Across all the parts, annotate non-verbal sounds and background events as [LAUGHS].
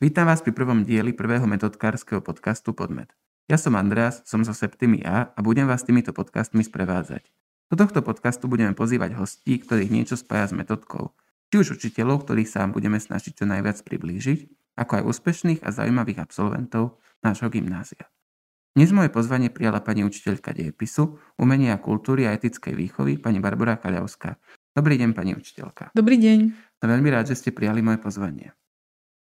Vítam vás pri prvom dieli prvého metodkárskeho podcastu Podmet. Ja som Andreas, som zo Septimy A a budem vás týmito podcastmi sprevádzať. Do tohto podcastu budeme pozývať hostí, ktorých niečo spája s metodkou. Či už učiteľov, ktorých sa vám budeme snažiť čo najviac priblížiť, ako aj úspešných a zaujímavých absolventov nášho gymnázia. Dnes moje pozvanie prijala pani učiteľka dejepisu, umenia a kultúry a etickej výchovy pani Barbara Kaľavská. Dobrý deň, pani učiteľka. Dobrý deň. Som veľmi rád, že ste prijali moje pozvanie.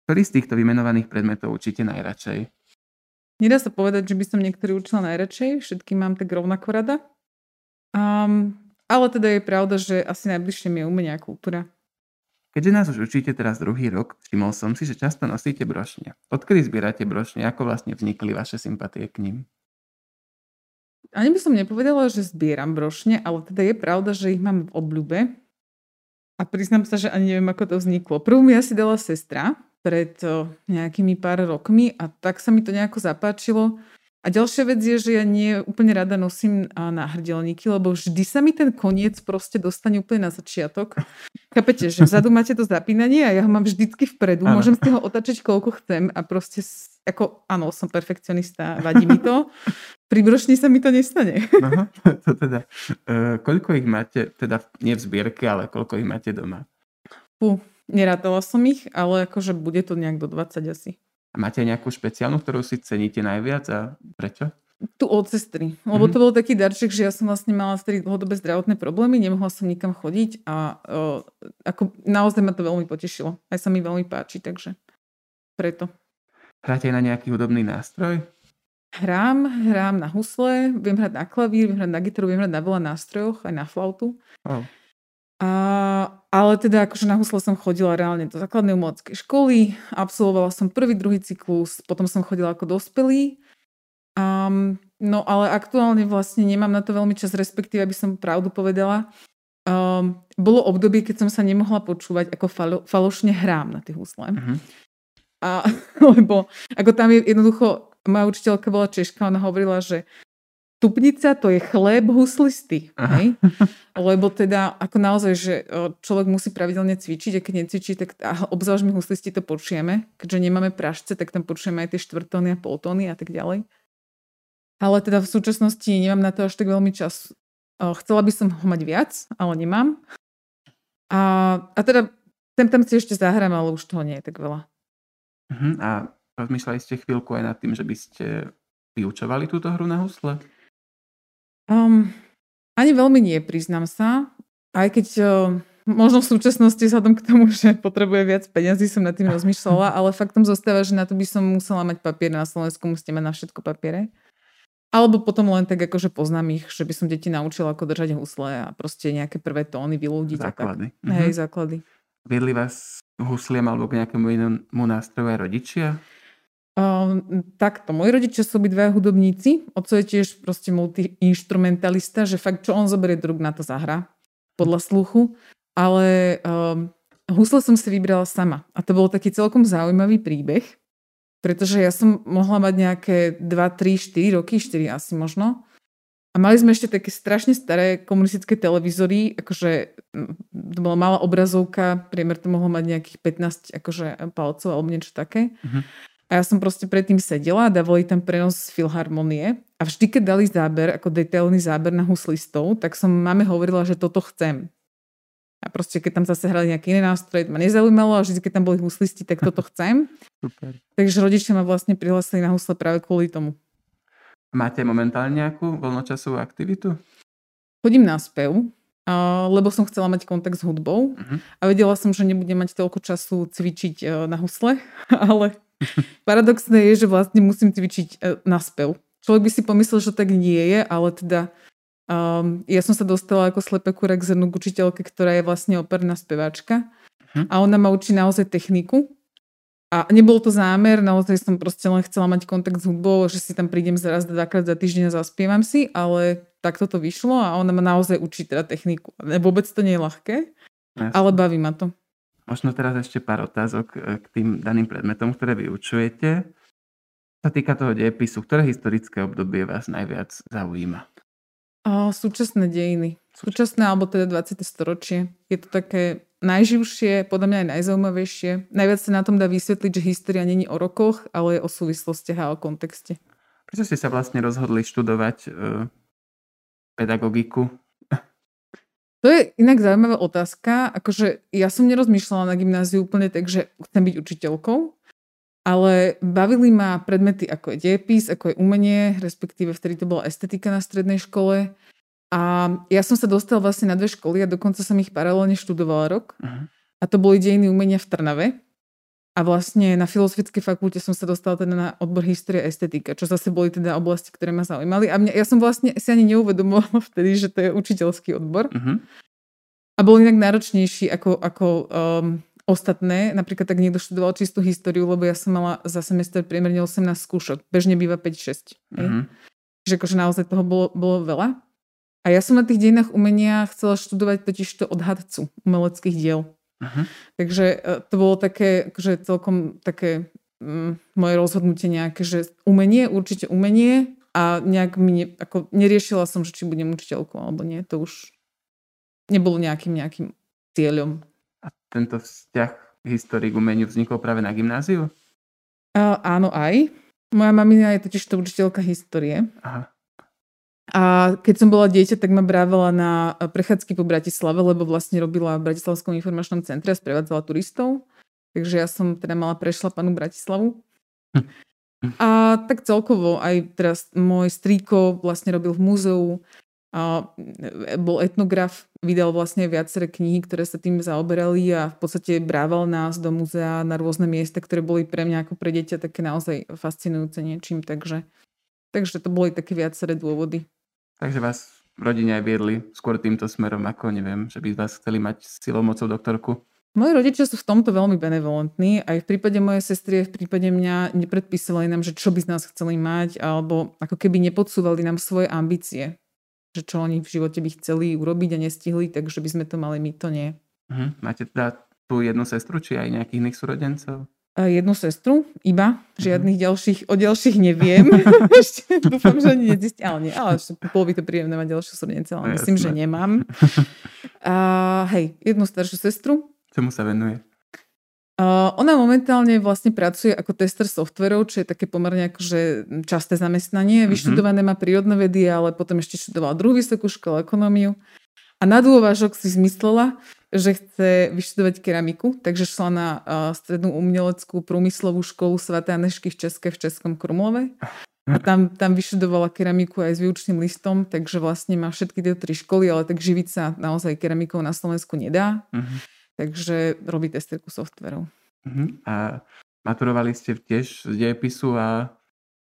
Ktorý z týchto vymenovaných predmetov učíte najradšej? Nedá sa povedať, že by som niektorý učila najradšej, všetky mám tak rovnako rada. Um, ale teda je pravda, že asi najbližšie mi je umenia a kultúra. Keďže nás už učíte teraz druhý rok, všimol som si, že často nosíte brošne. Odkedy zbierate brošne, ako vlastne vznikli vaše sympatie k ním? Ani by som nepovedala, že zbieram brošne, ale teda je pravda, že ich mám v obľúbe. A priznám sa, že ani neviem, ako to vzniklo. Prvú mi asi dala sestra, pred nejakými pár rokmi a tak sa mi to nejako zapáčilo. A ďalšia vec je, že ja nie úplne rada nosím náhrdelníky, lebo vždy sa mi ten koniec proste dostane úplne na začiatok. Chápete, že vzadu máte to zapínanie a ja ho mám vždycky vpredu. Ano. Môžem si ho otačiť koľko chcem a proste, ako, áno, som perfekcionista, vadí mi to. Pri brošni sa mi to nestane. Aha, to teda. E, koľko ich máte, teda nie v zbierke, ale koľko ich máte doma? Fú, Nerátala som ich, ale akože bude to nejak do 20 asi. A máte nejakú špeciálnu, ktorú si ceníte najviac a prečo? Tu od sestry. Lebo mm-hmm. to bol taký darček, že ja som vlastne mala vtedy dlhodobé zdravotné problémy, nemohla som nikam chodiť a uh, ako naozaj ma to veľmi potešilo. Aj sa mi veľmi páči, takže preto. Hráte aj na nejaký hudobný nástroj? Hrám, hrám na husle, viem hrať na klavír, viem hrať na gitaru, viem hrať na veľa nástrojoch, aj na flautu. Oh. A, ale teda akože na husle som chodila reálne do základnej umeleckej školy, absolvovala som prvý, druhý cyklus, potom som chodila ako dospelý. Um, no ale aktuálne vlastne nemám na to veľmi čas, respektíve aby som pravdu povedala. Um, bolo obdobie, keď som sa nemohla počúvať, ako falo, falošne hrám na tie husle. Uh-huh. A, [LAUGHS] lebo ako tam je jednoducho, moja učiteľka bola Češka, ona hovorila, že Stupnica to je chléb huslisty. Hej? Lebo teda ako naozaj, že človek musí pravidelne cvičiť a keď necvičí, tak obzvlášť my huslisti to počujeme. Keďže nemáme pražce, tak tam počujeme aj tie štvrtóny a poltóny a tak ďalej. Ale teda v súčasnosti nemám na to až tak veľmi čas. Chcela by som ho mať viac, ale nemám. A, a teda sem tam si ešte zahrám, ale už toho nie je tak veľa. Uh-huh. A rozmýšľali ste chvíľku aj nad tým, že by ste vyučovali túto hru na husle? Um, ani veľmi nie, priznám sa. Aj keď uh, možno v súčasnosti vzhľadom k tomu, že potrebuje viac peniazí, som nad tým rozmýšľala, ale faktom zostáva, že na to by som musela mať papier na Slovensku, musíte mať na všetko papiere. Alebo potom len tak akože poznám ich, že by som deti naučila ako držať husle a proste nejaké prvé tóny vylúdiť. Základy. Mhm. Hej, základy. Viedli vás husliem alebo k nejakému inému nástroju aj rodičia? Um, takto, moji rodičia sú obidvaja hudobníci. Oco je tiež proste multiinstrumentalista, že fakt, čo on zoberie drug na to zahra podľa sluchu. Ale um, husle som si vybrala sama. A to bol taký celkom zaujímavý príbeh, pretože ja som mohla mať nejaké 2, 3, 4 roky, 4 asi možno. A mali sme ešte také strašne staré komunistické televízory, akože to bola malá obrazovka, priemer to mohlo mať nejakých 15 akože palcov alebo niečo také. Uh-huh. A ja som proste predtým sedela a dávali tam prenos z filharmonie a vždy, keď dali záber, ako detailný záber na huslistov, tak som máme hovorila, že toto chcem. A proste, keď tam zase hrali nejaké iné nástroje, ma nezaujímalo a vždy, keď tam boli huslisti, tak toto chcem. [LAUGHS] Super. Takže rodičia ma vlastne prihlásili na husle práve kvôli tomu. Máte momentálne nejakú voľnočasovú aktivitu? Chodím na spev, lebo som chcela mať kontakt s hudbou uh-huh. a vedela som, že nebudem mať toľko času cvičiť e, na husle, [LAUGHS] ale Paradoxné je, že vlastne musím cvičiť e, na spev. Človek by si pomyslel, že tak nie je, ale teda um, ja som sa dostala ako slepé kurek k zrnu k učiteľke, ktorá je vlastne operná speváčka hm. a ona ma učí naozaj techniku. A nebol to zámer, naozaj som proste len chcela mať kontakt s hudbou, že si tam prídem zaraz dvakrát za týždeň a zaspievam si, ale takto to vyšlo a ona ma naozaj učí teda techniku. Vôbec to nie je ľahké, Jasne. ale baví ma to. Možno teraz ešte pár otázok e, k tým daným predmetom, ktoré vyučujete. Sa týka toho dejepisu, ktoré historické obdobie vás najviac zaujíma? O, súčasné dejiny. Súčasné, alebo teda 20. storočie. Je to také najživšie, podľa mňa aj najzaujímavejšie. Najviac sa na tom dá vysvetliť, že história není o rokoch, ale je o súvislostiach a o kontexte. Prečo ste sa vlastne rozhodli študovať uh, pedagogiku? To je inak zaujímavá otázka. Akože ja som nerozmýšľala na gymnáziu úplne tak, že chcem byť učiteľkou, ale bavili ma predmety ako je diepis, ako je umenie, respektíve vtedy to bola estetika na strednej škole. A ja som sa dostala vlastne na dve školy a dokonca som ich paralelne študovala rok. Uh-huh. A to boli dejiny umenia v Trnave. A vlastne na Filozofickej fakulte som sa dostala teda na odbor história a estetika, čo zase boli teda oblasti, ktoré ma zaujímali. A mňa, ja som vlastne si ani neuvedomovala [LAUGHS] vtedy, že to je učiteľský odbor. Uh-huh. A bol inak náročnejší ako, ako um, ostatné. Napríklad tak niekto študoval čistú históriu, lebo ja som mala za semester priemerne 18 skúšok. Bežne býva 5-6. Uh-huh. Čiže akože naozaj toho bolo, bolo veľa. A ja som na tých dejinách umenia chcela študovať totiž to odhadcu umeleckých diel. Uh-huh. Takže e, to bolo také, akože celkom také um, moje rozhodnutie nejaké, že umenie, určite umenie a nejak mi ne, ako neriešila som, že či budem učiteľkou alebo nie. To už nebolo nejakým nejakým cieľom. A tento vzťah histórii k umeniu vznikol práve na gymnáziu? Uh, áno aj. Moja mamina je totiž to učiteľka histórie. Aha. A keď som bola dieťa, tak ma brávala na prechádzky po Bratislave, lebo vlastne robila v Bratislavskom informačnom centre a sprevádzala turistov. Takže ja som teda mala prešla panu Bratislavu. Hm. A tak celkovo aj teraz môj strýko vlastne robil v múzeu, a bol etnograf, vydal vlastne viaceré knihy, ktoré sa tým zaoberali a v podstate brával nás do múzea na rôzne miesta, ktoré boli pre mňa ako pre dieťa také naozaj fascinujúce niečím, takže, takže to boli také viaceré dôvody. Takže vás v rodine aj viedli skôr týmto smerom, ako neviem, že by vás chceli mať silou mocou doktorku? Moji rodičia sú v tomto veľmi benevolentní. Aj v prípade mojej sestry, v prípade mňa nepredpísali nám, že čo by z nás chceli mať, alebo ako keby nepodsúvali nám svoje ambície. Že čo oni v živote by chceli urobiť a nestihli, takže by sme to mali my, to nie. Uh-huh. Máte teda tú jednu sestru, či aj nejakých iných súrodencov? Jednu sestru, iba. Žiadnych mm-hmm. ďalších, o ďalších neviem. [LAUGHS] [LAUGHS] Ešte dúfam, že ani nezistí, ale nie. Ale ešte bolo by to príjemné mať ďalšiu srdnice, ale myslím, že nemám. [LAUGHS] A, hej, jednu staršiu sestru. Čomu sa venuje? Uh, ona momentálne vlastne pracuje ako tester softverov, čo je také pomerne akože časté zamestnanie. Mm-hmm. Vyštudované má prírodné vedy, ale potom ešte študovala druhú vysokú školu, ekonómiu. A na dôvažok si zmyslela, že chce vyštudovať keramiku, takže šla na uh, strednú umeleckú průmyslovú školu Sv. Anešky v České v Českom Krumlove. A tam, tam vyštudovala keramiku aj s výučným listom, takže vlastne má všetky tie tri školy, ale tak živiť sa naozaj keramikou na Slovensku nedá. Uh-huh. Takže robí testerku softverov. Uh-huh. A maturovali ste tiež z dejepisu a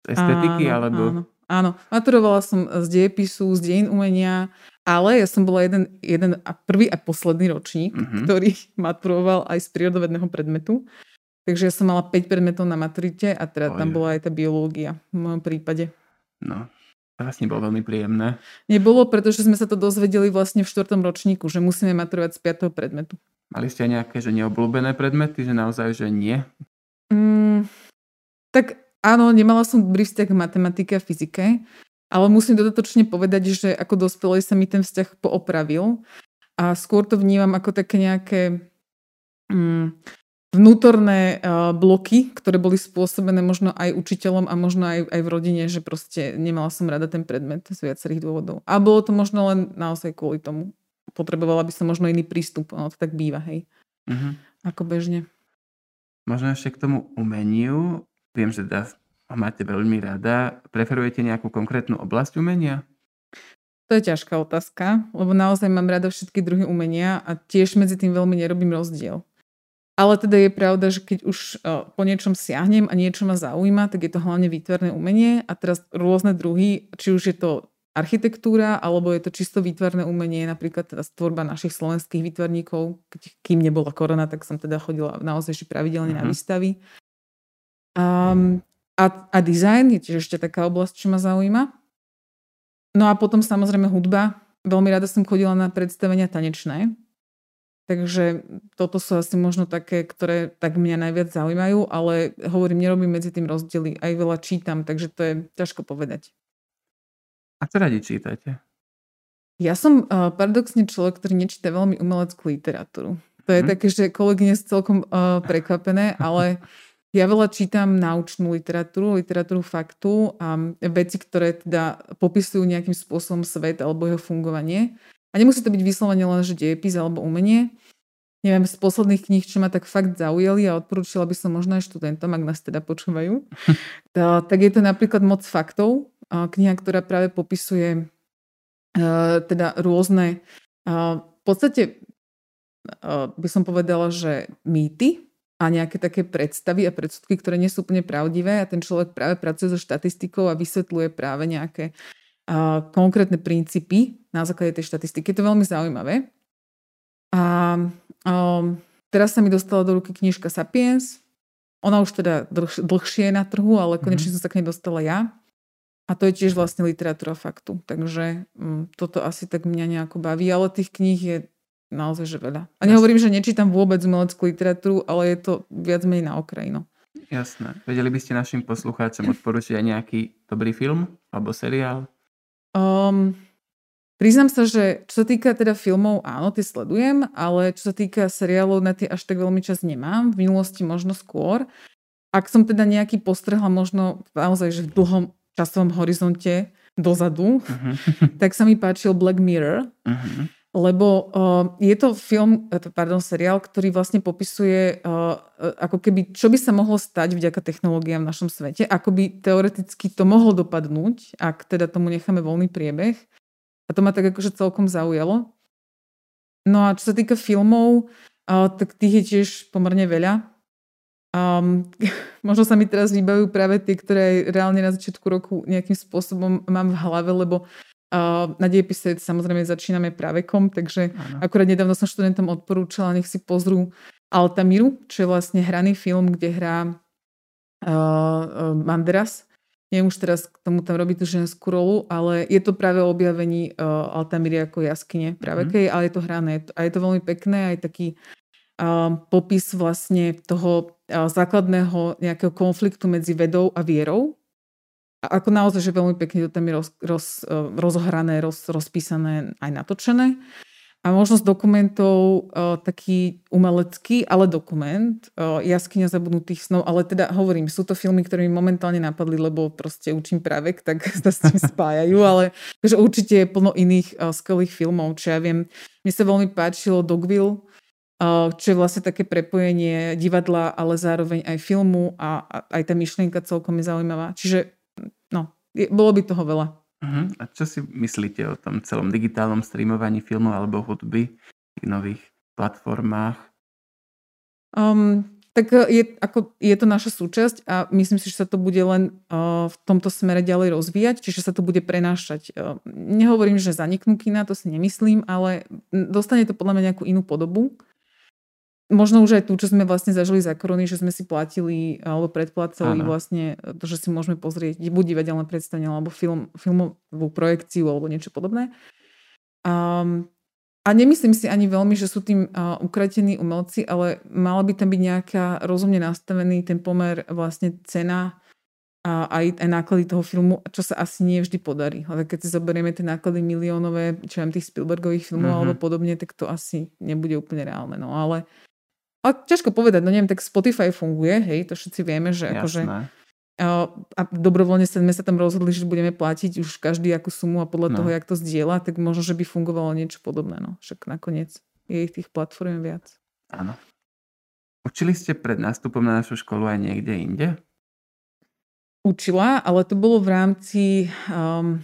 estetiky? Áno, alebo... áno. Áno, maturovala som z dejepisu, z dejin umenia, ale ja som bola jeden, jeden a prvý a posledný ročník, mm-hmm. ktorý [LAUGHS] maturoval aj z prírodovedného predmetu. Takže ja som mala 5 predmetov na maturite a teda Oj. tam bola aj tá biológia v mojom prípade. No, to vlastne bolo veľmi príjemné. Nebolo, pretože sme sa to dozvedeli vlastne v štvrtom ročníku, že musíme maturovať z 5. predmetu. Mali ste aj nejaké že neobľúbené predmety, že naozaj, že nie? Mm, tak áno, nemala som dobrý vzťah k matematike a fyzike, ale musím dodatočne povedať, že ako dospelej sa mi ten vzťah poopravil a skôr to vnímam ako také nejaké mm, vnútorné uh, bloky, ktoré boli spôsobené možno aj učiteľom a možno aj, aj v rodine, že proste nemala som rada ten predmet z viacerých dôvodov. A bolo to možno len naozaj kvôli tomu. Potrebovala by som možno iný prístup, ono to tak býva, hej. Uh-huh. Ako bežne. Možno ešte k tomu umeniu. Viem, že ho máte veľmi rada. Preferujete nejakú konkrétnu oblasť umenia? To je ťažká otázka, lebo naozaj mám rada všetky druhy umenia a tiež medzi tým veľmi nerobím rozdiel. Ale teda je pravda, že keď už po niečom siahnem a niečo ma zaujíma, tak je to hlavne výtvarné umenie a teraz rôzne druhy, či už je to architektúra, alebo je to čisto výtvarné umenie, napríklad teda tvorba našich slovenských výtvarníkov. kým nebola korona, tak som teda chodila naozaj pravidelne mm-hmm. na mhm. výstavy. Um, a, a design je tiež ešte taká oblasť, čo ma zaujíma. No a potom samozrejme hudba. Veľmi rada som chodila na predstavenia tanečné. Takže toto sú asi možno také, ktoré tak mňa najviac zaujímajú, ale hovorím, nerobím medzi tým rozdiely. Aj veľa čítam, takže to je ťažko povedať. A čo radi čítate? Ja som uh, paradoxne človek, ktorý nečíta veľmi umeleckú literatúru. To je mm. také, že kolegyne sú celkom uh, prekvapené, ale [LAUGHS] ja veľa čítam naučnú literatúru, literatúru faktu a veci, ktoré teda popisujú nejakým spôsobom svet alebo jeho fungovanie. A nemusí to byť vyslovene len, že dejepis alebo umenie. Neviem, z posledných kníh, čo ma tak fakt zaujali a odporúčila by som možno aj študentom, ak nás teda počúvajú, [LAUGHS] tak je to napríklad Moc faktov, kniha, ktorá práve popisuje teda rôzne v podstate by som povedala, že mýty, a nejaké také predstavy a predsudky, ktoré nie sú úplne pravdivé a ten človek práve pracuje so štatistikou a vysvetľuje práve nejaké uh, konkrétne princípy na základe tej štatistiky. Je to veľmi zaujímavé. A um, teraz sa mi dostala do ruky knižka Sapiens. Ona už teda dlh, dlhšie je na trhu, ale mhm. konečne mm-hmm. som sa k nej dostala ja. A to je tiež vlastne literatúra faktu. Takže um, toto asi tak mňa nejako baví, ale tých kníh je naozaj, že veľa. A nehovorím, že nečítam vôbec umeleckú literatúru, ale je to viac menej na okrajinu. Jasné. Vedeli by ste našim poslucháčom [LAUGHS] odporučiť aj nejaký dobrý film alebo seriál? Um, priznám sa, že čo sa týka teda filmov, áno, tie sledujem, ale čo sa týka seriálov, na tie až tak veľmi čas nemám. V minulosti možno skôr. Ak som teda nejaký postrehla možno naozaj, že v dlhom časovom horizonte dozadu, uh-huh. [LAUGHS] tak sa mi páčil Black Mirror. Uh-huh lebo uh, je to film, eh, pardon, seriál, ktorý vlastne popisuje uh, ako keby, čo by sa mohlo stať vďaka technológiám v našom svete, ako by teoreticky to mohlo dopadnúť, ak teda tomu necháme voľný priebeh. A to ma tak akože celkom zaujalo. No a čo sa týka filmov, tak tých je tiež pomerne veľa. Um, [LAUGHS] možno sa mi teraz vybavujú práve tie, ktoré reálne na začiatku roku nejakým spôsobom mám v hlave, lebo na diepise samozrejme začíname pravekom, takže ano. akurát nedávno som študentom odporúčala, nech si pozrú Altamiru, čo je vlastne hraný film, kde hrá uh, Manderas. Neviem už teraz k tomu tam robí tú ženskú rolu, ale je to práve o objavení uh, Altamiry ako jaskyne pravekej, mm. ale je to hrané a je to veľmi pekné, aj taký uh, popis vlastne toho uh, základného nejakého konfliktu medzi vedou a vierou, a ako naozaj, že veľmi pekne to tam je roz, roz, e, rozohrané, roz, rozpísané, aj natočené. A možnosť dokumentov, uh, taký umelecký, ale dokument, uh, Jaskyňa zabudnutých snov, ale teda hovorím, sú to filmy, ktoré mi momentálne napadli, lebo proste učím právek, tak [LAUGHS] sa s tým spájajú, ale že určite je plno iných uh, skvelých filmov, čo ja viem. Mne sa veľmi páčilo Dogville, čo je vlastne také prepojenie divadla, ale zároveň aj filmu a, a aj tá myšlienka celkom je zaujímavá. Čiže no, je, bolo by toho veľa. Uh-huh. A čo si myslíte o tom celom digitálnom streamovaní filmov alebo hudby v tých nových platformách? Um, tak e, je, ako, je to naša súčasť a myslím si, že sa to bude len uh, v tomto smere ďalej rozvíjať, čiže sa to bude prenášať. Uh, nehovorím, že zaniknú kina, to si nemyslím, ale dostane to podľa mňa nejakú inú podobu možno už aj tu, čo sme vlastne zažili za korony, že sme si platili alebo predplatili vlastne to, že si môžeme pozrieť buď divadelné predstavenie alebo film, filmovú projekciu alebo niečo podobné. Um, a nemyslím si ani veľmi, že sú tým uh, ukratení umelci, ale mala by tam byť nejaká rozumne nastavený ten pomer vlastne cena a aj, aj náklady toho filmu, čo sa asi nie vždy podarí. Ale keď si zoberieme tie náklady miliónové, čo viem, tých Spielbergových filmov mm-hmm. alebo podobne, tak to asi nebude úplne reálne. No ale a ťažko povedať, no neviem, tak Spotify funguje, hej, to všetci vieme, že akože a dobrovoľne sme sa tam rozhodli, že budeme platiť už každý akú sumu a podľa no. toho, jak to zdieľa, tak možno, že by fungovalo niečo podobné. No. Však nakoniec je ich tých platform viac. Áno. Učili ste pred nástupom na našu školu aj niekde inde? Učila, ale to bolo v rámci um,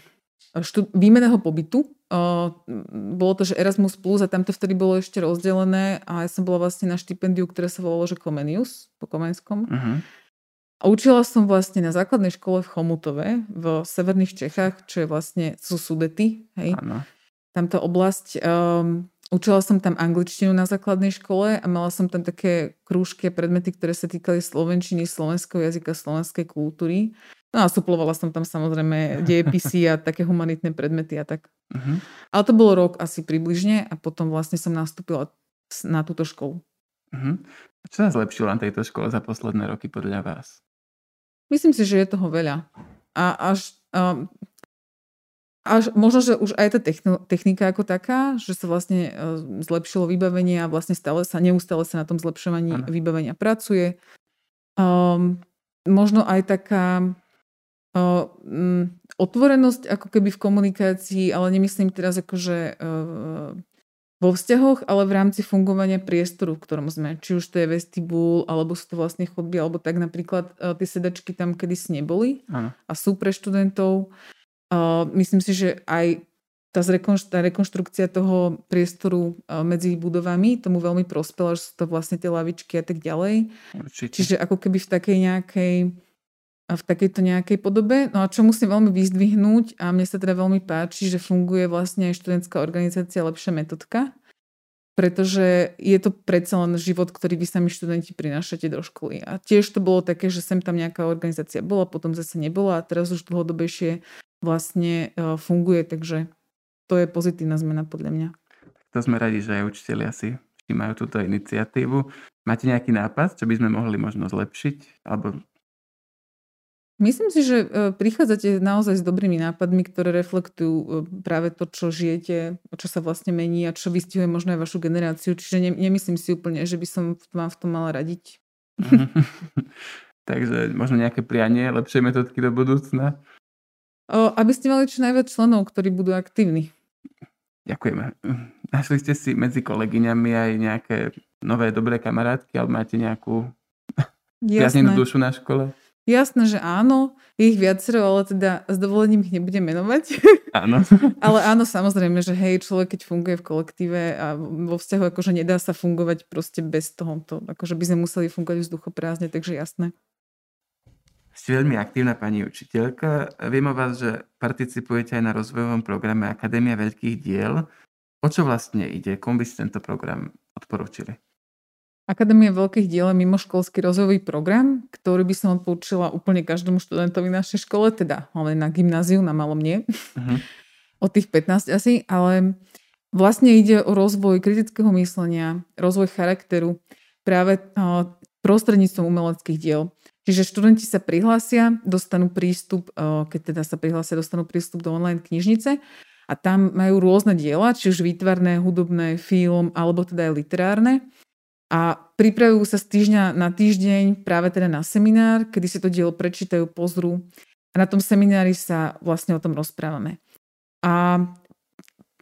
štud- výmeného pobytu bolo to, že Erasmus Plus a tamto vtedy bolo ešte rozdelené a ja som bola vlastne na štipendiu, ktoré sa volalo, že Comenius po Komenskom. Uh-huh. A učila som vlastne na základnej škole v Chomutove v severných Čechách, čo je vlastne, sú Sudety, hej. Ano. Tamto oblasť. Um, učila som tam angličtinu na základnej škole a mala som tam také krúžky a predmety, ktoré sa týkali slovenčiny, slovenského jazyka, slovenskej kultúry. No a suplovala som tam samozrejme [LAUGHS] dejepisy a také humanitné predmety a tak. Uh-huh. Ale to bolo rok asi približne a potom vlastne som nastúpila na túto školu. Uh-huh. Čo sa zlepšilo na tejto škole za posledné roky podľa vás? Myslím si, že je toho veľa. A až um, až, možno, že už aj tá technika ako taká, že sa vlastne e, zlepšilo vybavenie a vlastne stále sa, neustále sa na tom zlepšovaní ano. vybavenia pracuje. Um, možno aj taká um, otvorenosť ako keby v komunikácii, ale nemyslím teraz akože vo vzťahoch, ale v rámci fungovania priestoru, v ktorom sme. Či už to je vestibul, alebo sú to vlastne chodby, alebo tak napríklad uh, tie sedačky tam kedysi neboli ano. a sú pre študentov. Uh, myslím si, že aj tá, tá rekonštrukcia toho priestoru medzi budovami tomu veľmi prospela, že sú to vlastne tie lavičky a tak ďalej. Určite. Čiže ako keby v takej nejakej v takejto nejakej podobe. No a čo musím veľmi vyzdvihnúť a mne sa teda veľmi páči, že funguje vlastne aj študentská organizácia Lepšia metodka, pretože je to predsa len život, ktorý vy sami študenti prinášate do školy. A tiež to bolo také, že sem tam nejaká organizácia bola, potom zase nebola a teraz už dlhodobejšie vlastne e, funguje, takže to je pozitívna zmena podľa mňa. To sme radi, že aj učiteľi asi majú túto iniciatívu. Máte nejaký nápad, čo by sme mohli možno zlepšiť? Alebo... Myslím si, že e, prichádzate naozaj s dobrými nápadmi, ktoré reflektujú e, práve to, čo žijete, čo sa vlastne mení a čo vystihuje možno aj vašu generáciu. Čiže ne, nemyslím si úplne, že by som vám v tom mala radiť. [LAUGHS] Takže možno nejaké prianie lepšej metodky do budúcna? O, aby ste mali čo najviac členov, ktorí budú aktívni. Ďakujeme. Našli ste si medzi kolegyňami aj nejaké nové dobré kamarátky, alebo máte nejakú priaznenú dušu na škole? Jasné, že áno. Je ich viacero, ale teda s dovolením ich nebudem menovať. [LAUGHS] Áno. ale áno, samozrejme, že hej, človek keď funguje v kolektíve a vo vzťahu akože nedá sa fungovať proste bez toho. To, akože by sme museli fungovať vzduchoprázdne, takže jasné. Ste veľmi aktívna pani učiteľka. Viem o vás, že participujete aj na rozvojovom programe Akadémia veľkých diel. O čo vlastne ide? Komu by ste tento program odporúčili? Akadémia veľkých diel je mimoškolský rozvojový program, ktorý by som odporúčila úplne každému študentovi v našej škole, teda hlavne na gymnáziu, na malom nie. [LAUGHS] Uh-huh. Od tých 15 asi, ale vlastne ide o rozvoj kritického myslenia, rozvoj charakteru práve prostredníctvom umeleckých diel. Čiže študenti sa prihlásia, dostanú prístup, keď teda sa prihlásia, dostanú prístup do online knižnice a tam majú rôzne diela, či už výtvarné, hudobné, film alebo teda aj literárne. A pripravujú sa z týždňa na týždeň práve teda na seminár, kedy si to dielo prečítajú, pozrú a na tom seminári sa vlastne o tom rozprávame. A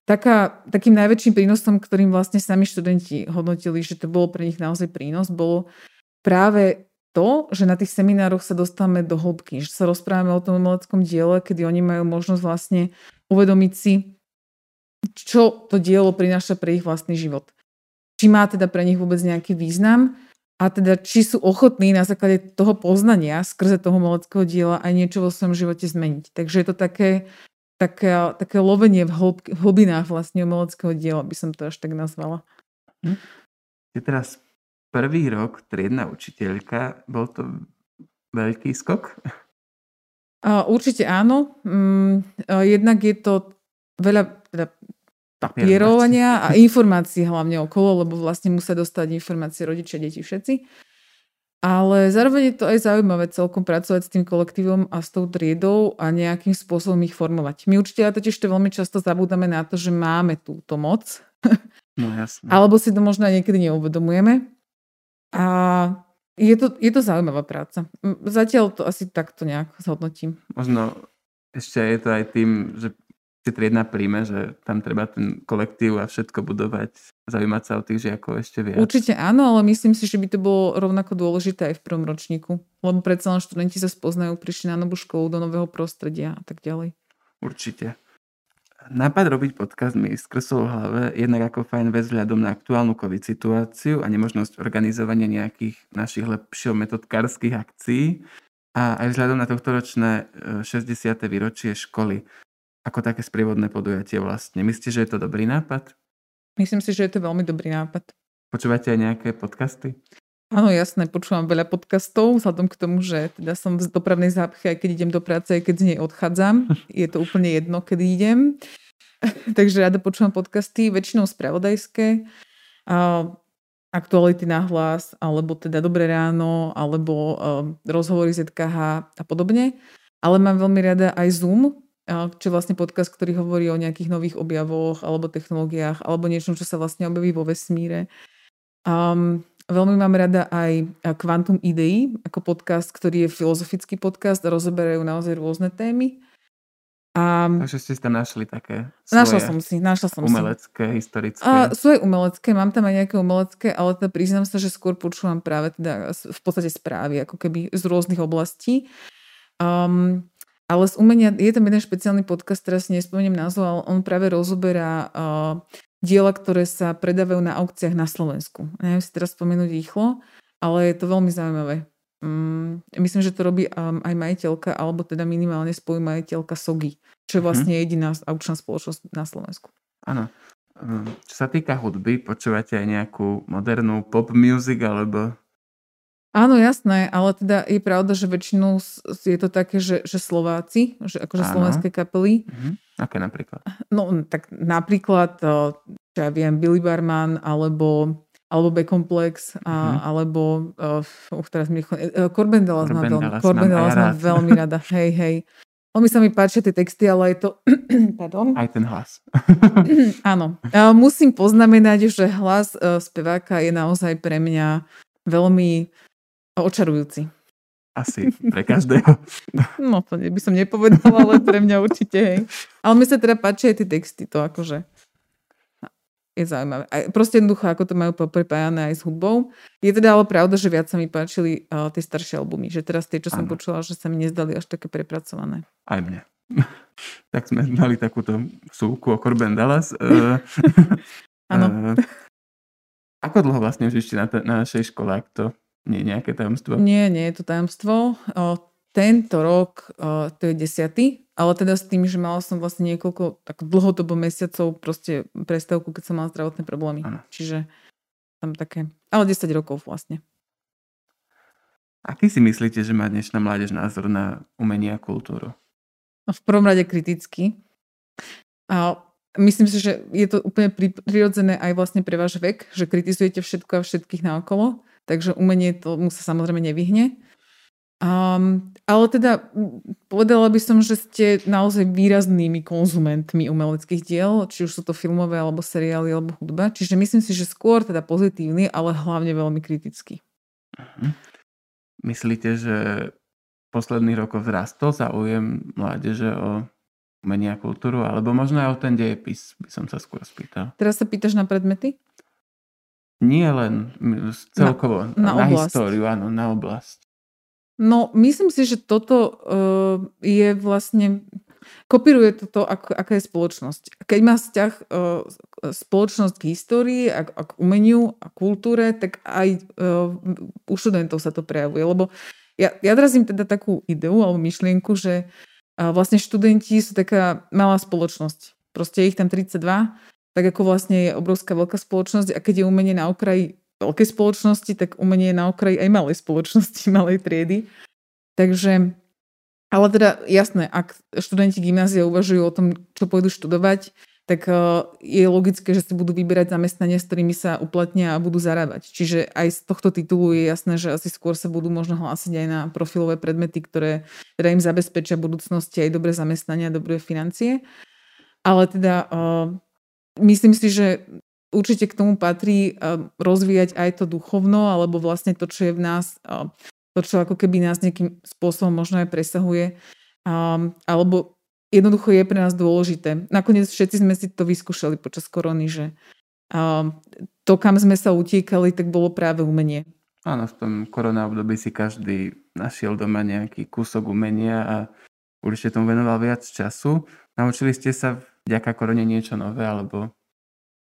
taká, takým najväčším prínosom, ktorým vlastne sami študenti hodnotili, že to bolo pre nich naozaj prínos, bolo práve to, že na tých seminároch sa dostávame do hĺbky, že sa rozprávame o tom umeleckom diele, kedy oni majú možnosť vlastne uvedomiť si, čo to dielo prináša pre ich vlastný život. Či má teda pre nich vôbec nejaký význam a teda či sú ochotní na základe toho poznania skrze toho umeleckého diela aj niečo vo svojom živote zmeniť. Takže je to také, také, také lovenie v, hlb, v hlbinách vlastne umeleckého diela, by som to až tak nazvala. Hm? Je teraz prvý rok triedna učiteľka, bol to veľký skok? Určite áno. Mm, jednak je to veľa teda papierovania a informácií hlavne okolo, lebo vlastne musia dostať informácie rodičia, deti, všetci. Ale zároveň je to aj zaujímavé celkom pracovať s tým kolektívom a s tou triedou a nejakým spôsobom ich formovať. My určite totiž to veľmi často zabúdame na to, že máme túto moc. [LAUGHS] No jasne. Alebo si to možno aj niekedy neuvedomujeme. A je to, je to zaujímavá práca. Zatiaľ to asi takto nejak zhodnotím. Možno ešte je to aj tým, že si triedna príjme, že tam treba ten kolektív a všetko budovať, zaujímať sa o tých žiakov ešte viac. Určite áno, ale myslím si, že by to bolo rovnako dôležité aj v prvom ročníku. Lebo predsa len študenti sa spoznajú, prišli na novú školu, do nového prostredia a tak ďalej. Určite. Nápad robiť podcast mi skresol v hlave jednak ako fajn vec vzhľadom na aktuálnu COVID situáciu a nemožnosť organizovania nejakých našich lepšieho metodkárskych akcií a aj vzhľadom na tohtoročné 60. E, výročie školy ako také sprievodné podujatie vlastne. Myslíte, že je to dobrý nápad? Myslím si, že je to veľmi dobrý nápad. Počúvate aj nejaké podcasty? Áno, jasné, počúvam veľa podcastov, vzhľadom k tomu, že teda som v dopravnej zápche, aj keď idem do práce, aj keď z nej odchádzam. [LAUGHS] Je to úplne jedno, kedy idem. [LAUGHS] Takže rada počúvam podcasty, väčšinou spravodajské, a aktuality na hlas, alebo teda Dobré ráno, alebo rozhovory z ETKH a podobne. Ale mám veľmi rada aj Zoom, čo je vlastne podcast, ktorý hovorí o nejakých nových objavoch alebo technológiách alebo niečom, čo sa vlastne objaví vo vesmíre. Um, veľmi mám rada aj Quantum Idei ako podcast, ktorý je filozofický podcast a rozoberajú naozaj rôzne témy. A, Takže ste tam našli také našla som si, našla som umelecké, si. historické. A, sú aj umelecké, mám tam aj nejaké umelecké, ale teda priznám sa, že skôr počúvam práve teda v podstate správy, ako keby z rôznych oblastí. Um, ale z umenia, je tam jeden špeciálny podcast, teraz si nespomeniem názov, ale on práve rozoberá uh, diela, ktoré sa predávajú na aukciách na Slovensku. Neviem si teraz spomenúť rýchlo, ale je to veľmi zaujímavé. Um, myslím, že to robí um, aj majiteľka, alebo teda minimálne spojmajiteľka SOGI, čo je mhm. vlastne jediná aukčná spoločnosť na Slovensku. Áno. Um, čo sa týka hudby, počúvate aj nejakú modernú pop music, alebo... Áno, jasné, ale teda je pravda, že väčšinou je to také, že, že Slováci, že akože Áno. slovenské kapely. Uh-huh. Aké napríklad? No, tak napríklad, čo ja viem, Billy Barman, alebo alebo B-komplex, a, mm-hmm. alebo uh, uh, teraz mi uh, Corbin Dallas má veľmi, Corbin Dallas má veľmi rada, hej, hej. mi sa mi páčia tie texty, ale je to... [CLEARS THROAT] Pardon. Aj ten hlas. [CLEARS THROAT] Áno. Uh, musím poznamenať, že hlas uh, speváka je naozaj pre mňa veľmi očarujúci. Asi pre každého. [LAUGHS] No to by som nepovedala, ale pre mňa určite, hej. Ale mi sa teda páčia aj tie texty, to akože je zaujímavé. Aj proste jednoducho, ako to majú poprepájané aj s hudbou. Je teda ale pravda, že viac sa mi páčili uh, tie staršie albumy. Že teraz tie, čo som počula, že sa mi nezdali až také prepracované. Aj mne. [LAUGHS] tak sme mali takúto súku o Corbin Dallas. Eh, [LAUGHS] Áno. uh, ako dlho vlastne už ešte na, t- na našej škole, ak to nie je nejaké tajomstvo? Nie, nie je to tajomstvo. O, tento rok o, to je desiatý, ale teda s tým, že mala som vlastne niekoľko tak dlhodobo mesiacov proste prestavku, keď som mala zdravotné problémy. Ano. Čiže tam také, ale 10 rokov vlastne. Aký si myslíte, že má dnešná mládež názor na umenie a kultúru? No, v prvom rade kriticky. A myslím si, že je to úplne prirodzené aj vlastne pre váš vek, že kritizujete všetko a všetkých naokolo, takže umenie tomu sa samozrejme nevyhne. Um, ale teda povedala by som, že ste naozaj výraznými konzumentmi umeleckých diel, či už sú to filmové, alebo seriály, alebo hudba. Čiže myslím si, že skôr teda pozitívny, ale hlavne veľmi kritický. Uh-huh. Myslíte, že posledných rokov vzrastol záujem mládeže o umenie a kultúru, alebo možno aj o ten dejepis, by som sa skôr spýtal. Teraz sa pýtaš na predmety? Nie len celkovo, na, na, na históriu, áno, na oblasť. No, myslím si, že toto uh, je vlastne kopíruje toto, ako, aká je spoločnosť. Keď má vzťah uh, spoločnosť k histórii a, a k umeniu a kultúre, tak aj uh, u študentov sa to prejavuje. Lebo ja, ja drazím teda takú ideu alebo myšlienku, že uh, vlastne študenti sú taká malá spoločnosť. Proste je ich tam 32, tak ako vlastne je obrovská veľká spoločnosť a keď je umenie na okraji veľkej spoločnosti, tak umenie je na okraji aj malej spoločnosti, [LAUGHS] malej triedy. Takže, ale teda jasné, ak študenti gymnázia uvažujú o tom, čo pôjdu študovať, tak e, je logické, že si budú vyberať zamestnania, s ktorými sa uplatnia a budú zarábať. Čiže aj z tohto titulu je jasné, že asi skôr sa budú možno hlásiť aj na profilové predmety, ktoré teda im zabezpečia v budúcnosti aj dobré zamestnania, dobré financie. Ale teda uh, myslím si, že určite k tomu patrí rozvíjať aj to duchovno, alebo vlastne to, čo je v nás, to, čo ako keby nás nejakým spôsobom možno aj presahuje, alebo jednoducho je pre nás dôležité. Nakoniec všetci sme si to vyskúšali počas korony, že to, kam sme sa utiekali, tak bolo práve umenie. Áno, v tom korona období si každý našiel doma nejaký kúsok umenia a určite tomu venoval viac času. Naučili ste sa vďaka korone niečo nové, alebo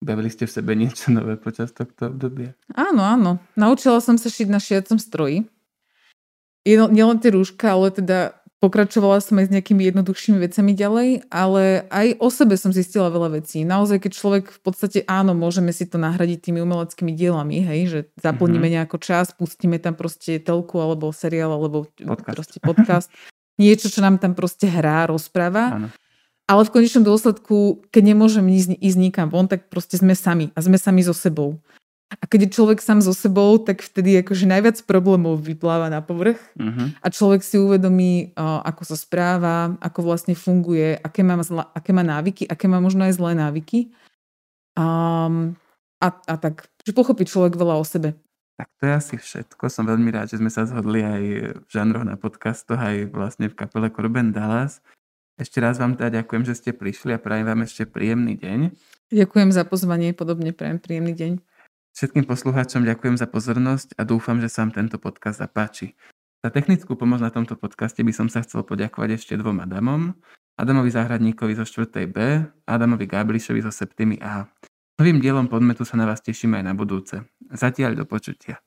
Objavili ste v sebe niečo nové počas tohto obdobia? Áno, áno. Naučila som sa šiť na šiacom stroji. Nielen tie rúška, ale teda pokračovala som aj s nejakými jednoduchšími vecami ďalej, ale aj o sebe som zistila veľa vecí. Naozaj, keď človek v podstate áno, môžeme si to nahradiť tými umeleckými dielami, hej, že zaplníme mm-hmm. nejako čas, pustíme tam proste telku alebo seriál alebo podcast. proste podcast. Niečo, čo nám tam proste hrá, rozpráva. Áno. Ale v konečnom dôsledku, keď nemôžem ísť, nikam von, tak proste sme sami a sme sami so sebou. A keď je človek sám so sebou, tak vtedy akože najviac problémov vypláva na povrch uh-huh. a človek si uvedomí, ako sa správa, ako vlastne funguje, aké má, zla, aké má návyky, aké má možno aj zlé návyky. Um, a, a tak, že pochopí človek veľa o sebe. Tak to je asi všetko. Som veľmi rád, že sme sa zhodli aj v žánroch na podcastoch, aj vlastne v kapele Corben Dallas. Ešte raz vám teda ďakujem, že ste prišli a prajem vám ešte príjemný deň. Ďakujem za pozvanie, podobne prajem príjemný deň. Všetkým poslucháčom ďakujem za pozornosť a dúfam, že sa vám tento podcast zapáči. Za technickú pomoc na tomto podcaste by som sa chcel poďakovať ešte dvom Adamom. Adamovi Záhradníkovi zo 4. B a Adamovi Gáblišovi zo 7. A. Novým dielom podmetu sa na vás teším aj na budúce. Zatiaľ do počutia.